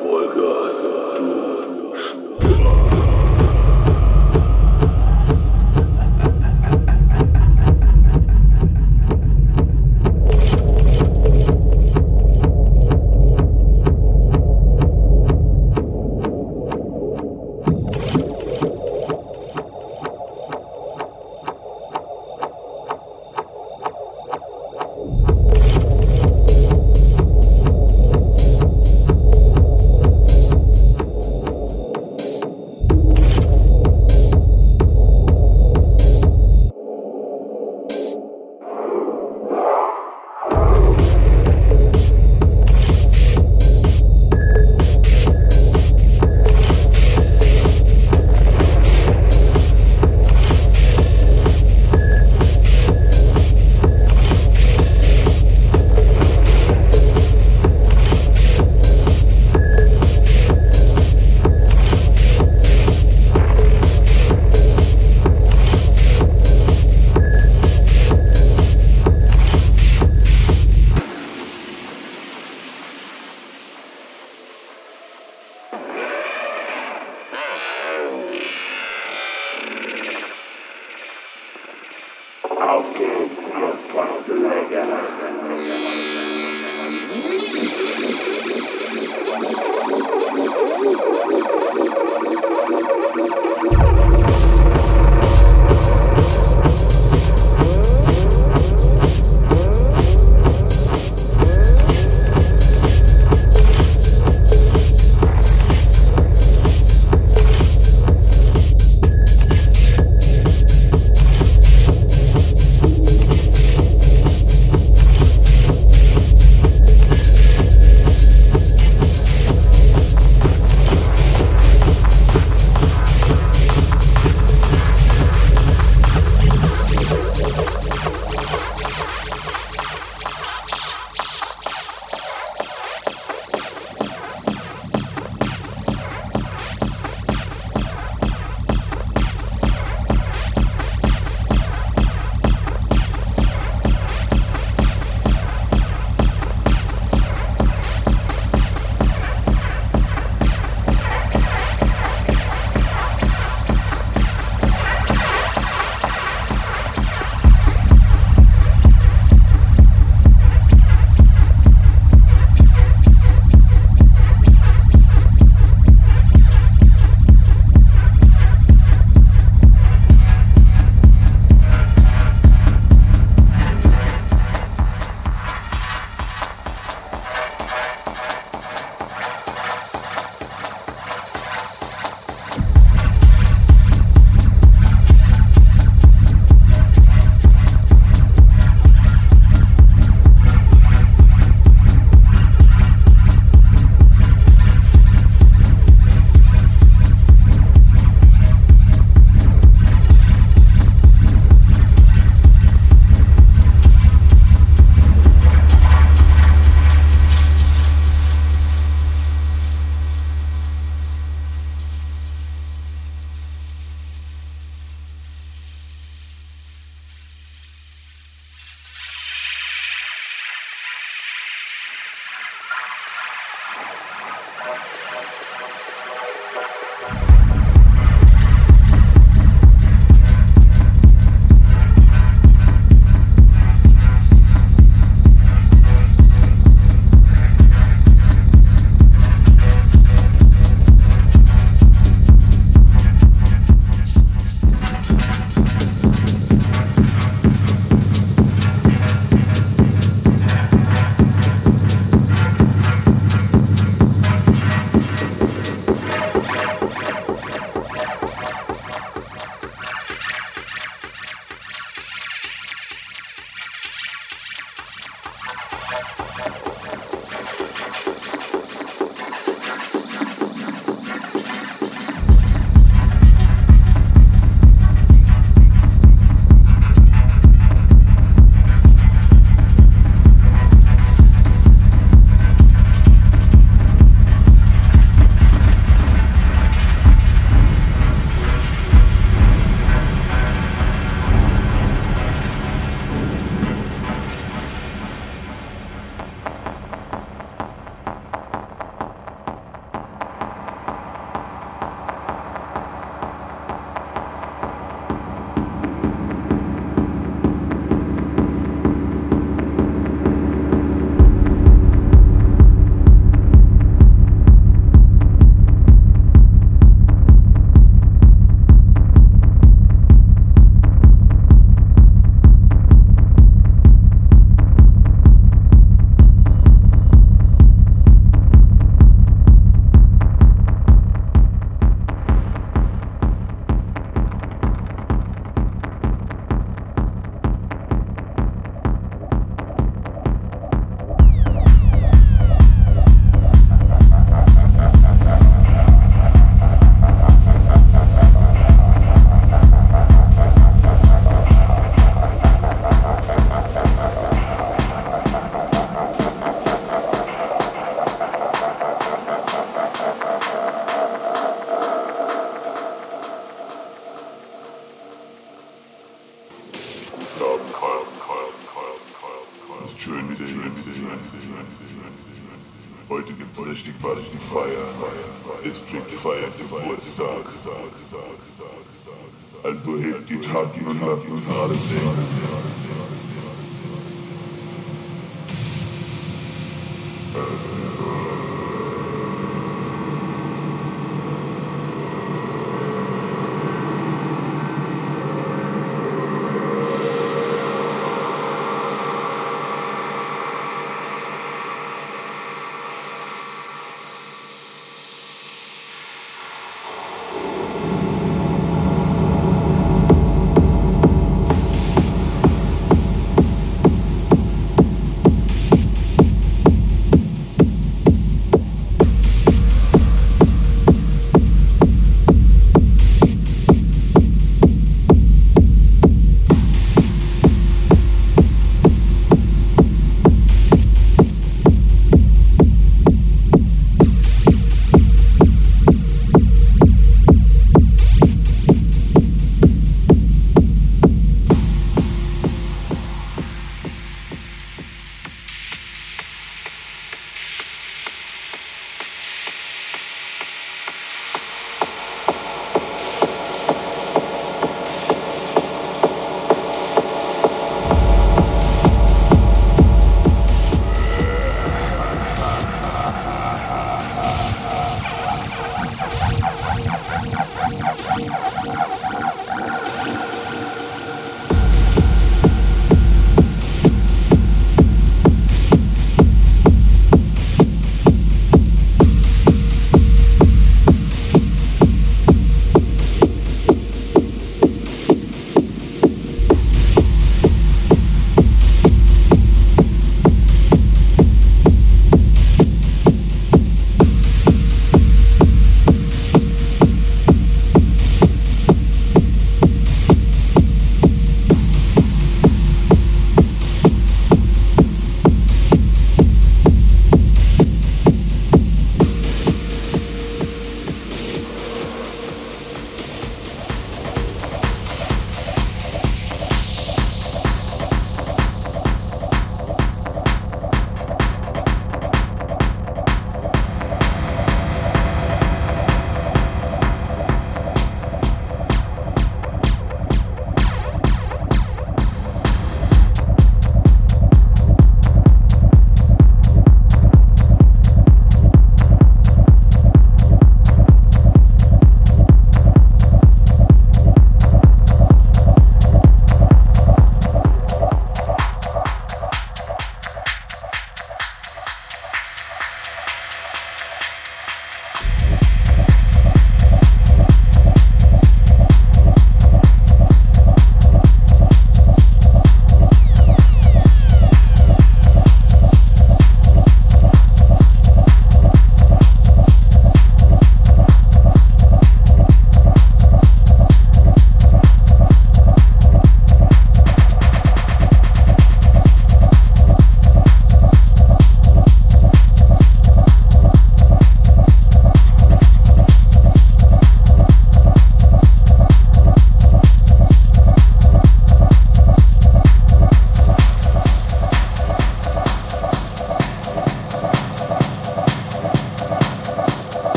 Vollgas, du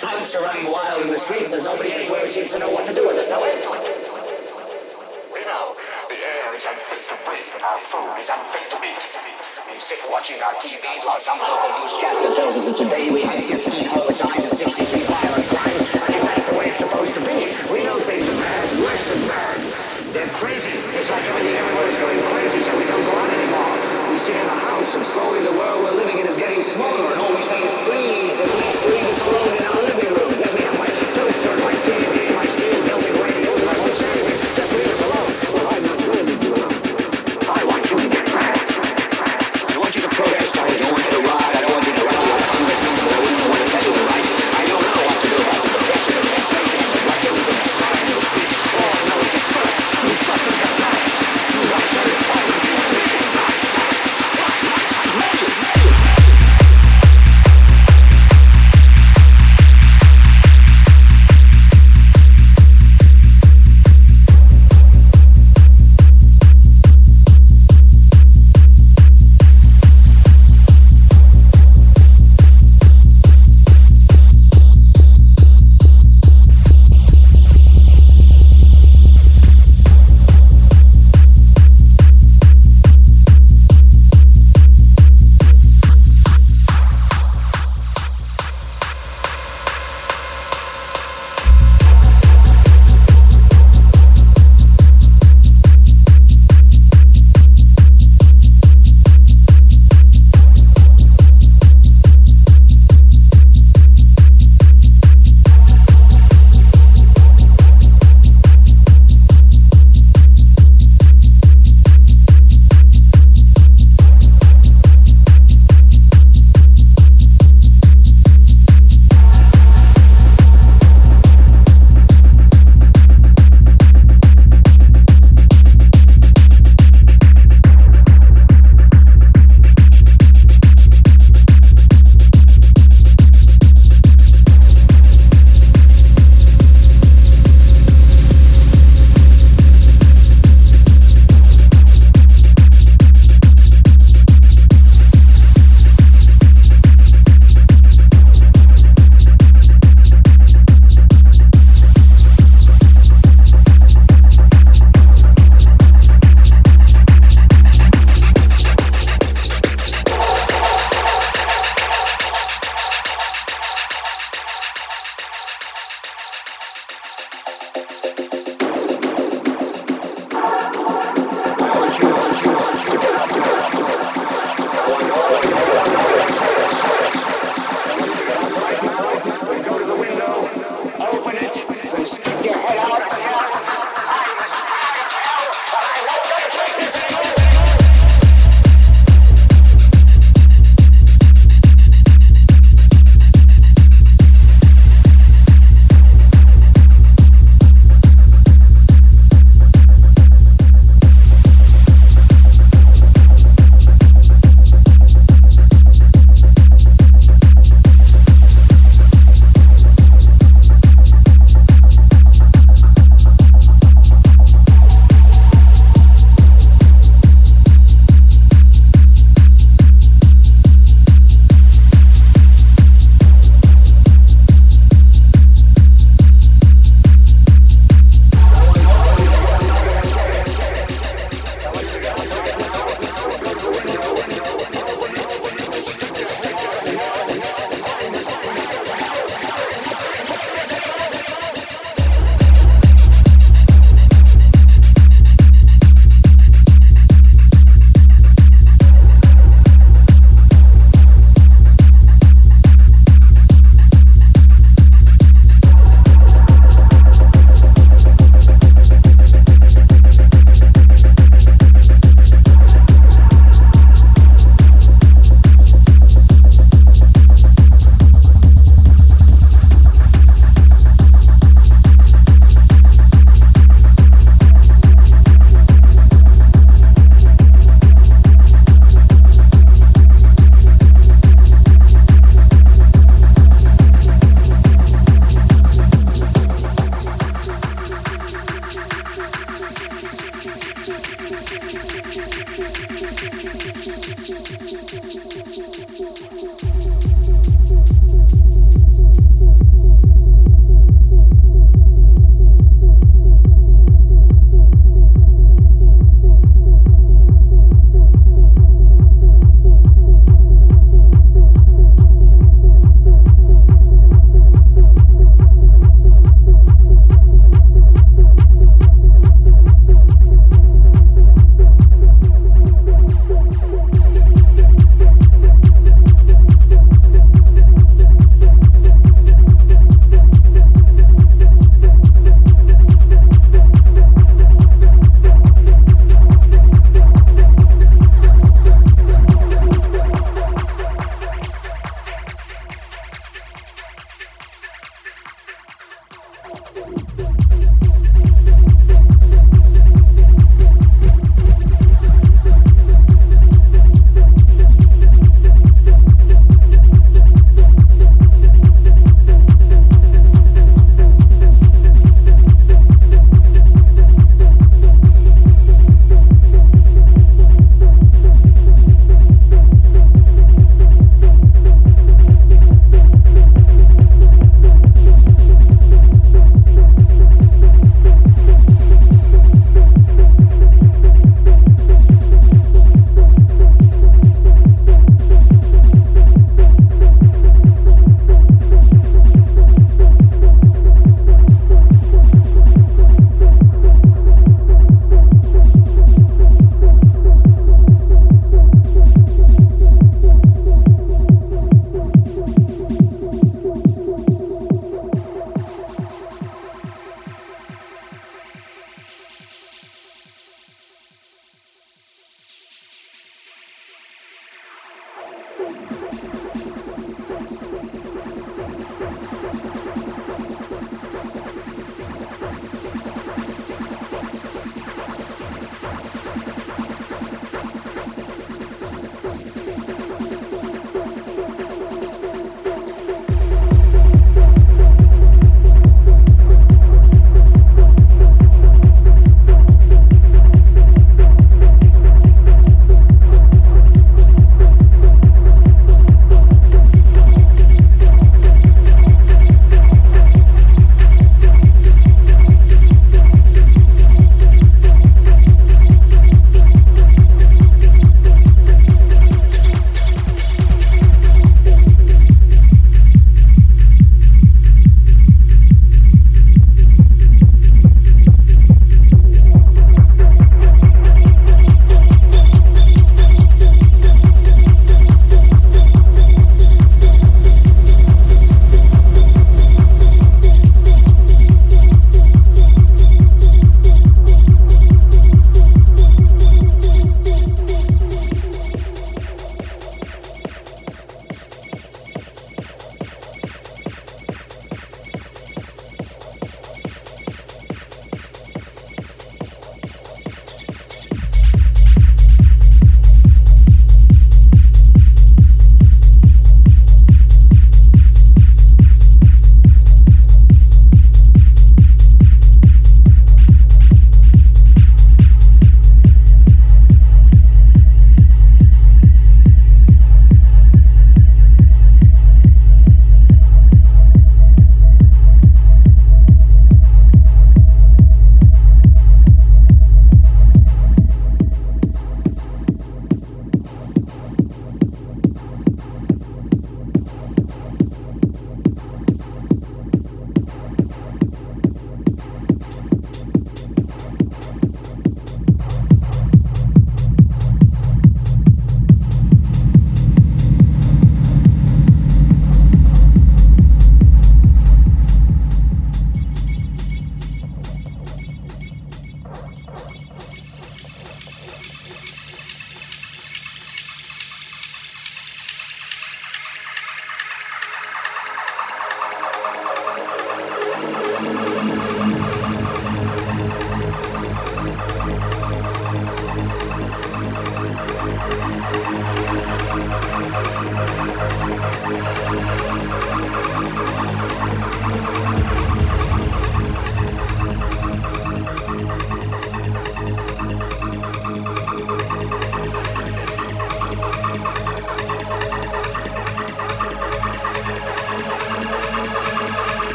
Punks are watching our TVs while some local newscaster tells us that today we had 15 homicides and 63 violent crimes supposed to be. We know things are bad, worse than bad. They're crazy. It's like everything Everybody's going crazy, so we don't go out anymore. We sit in a house and slowly the world we're living in is getting smaller and all we say is please, and least leave us alone in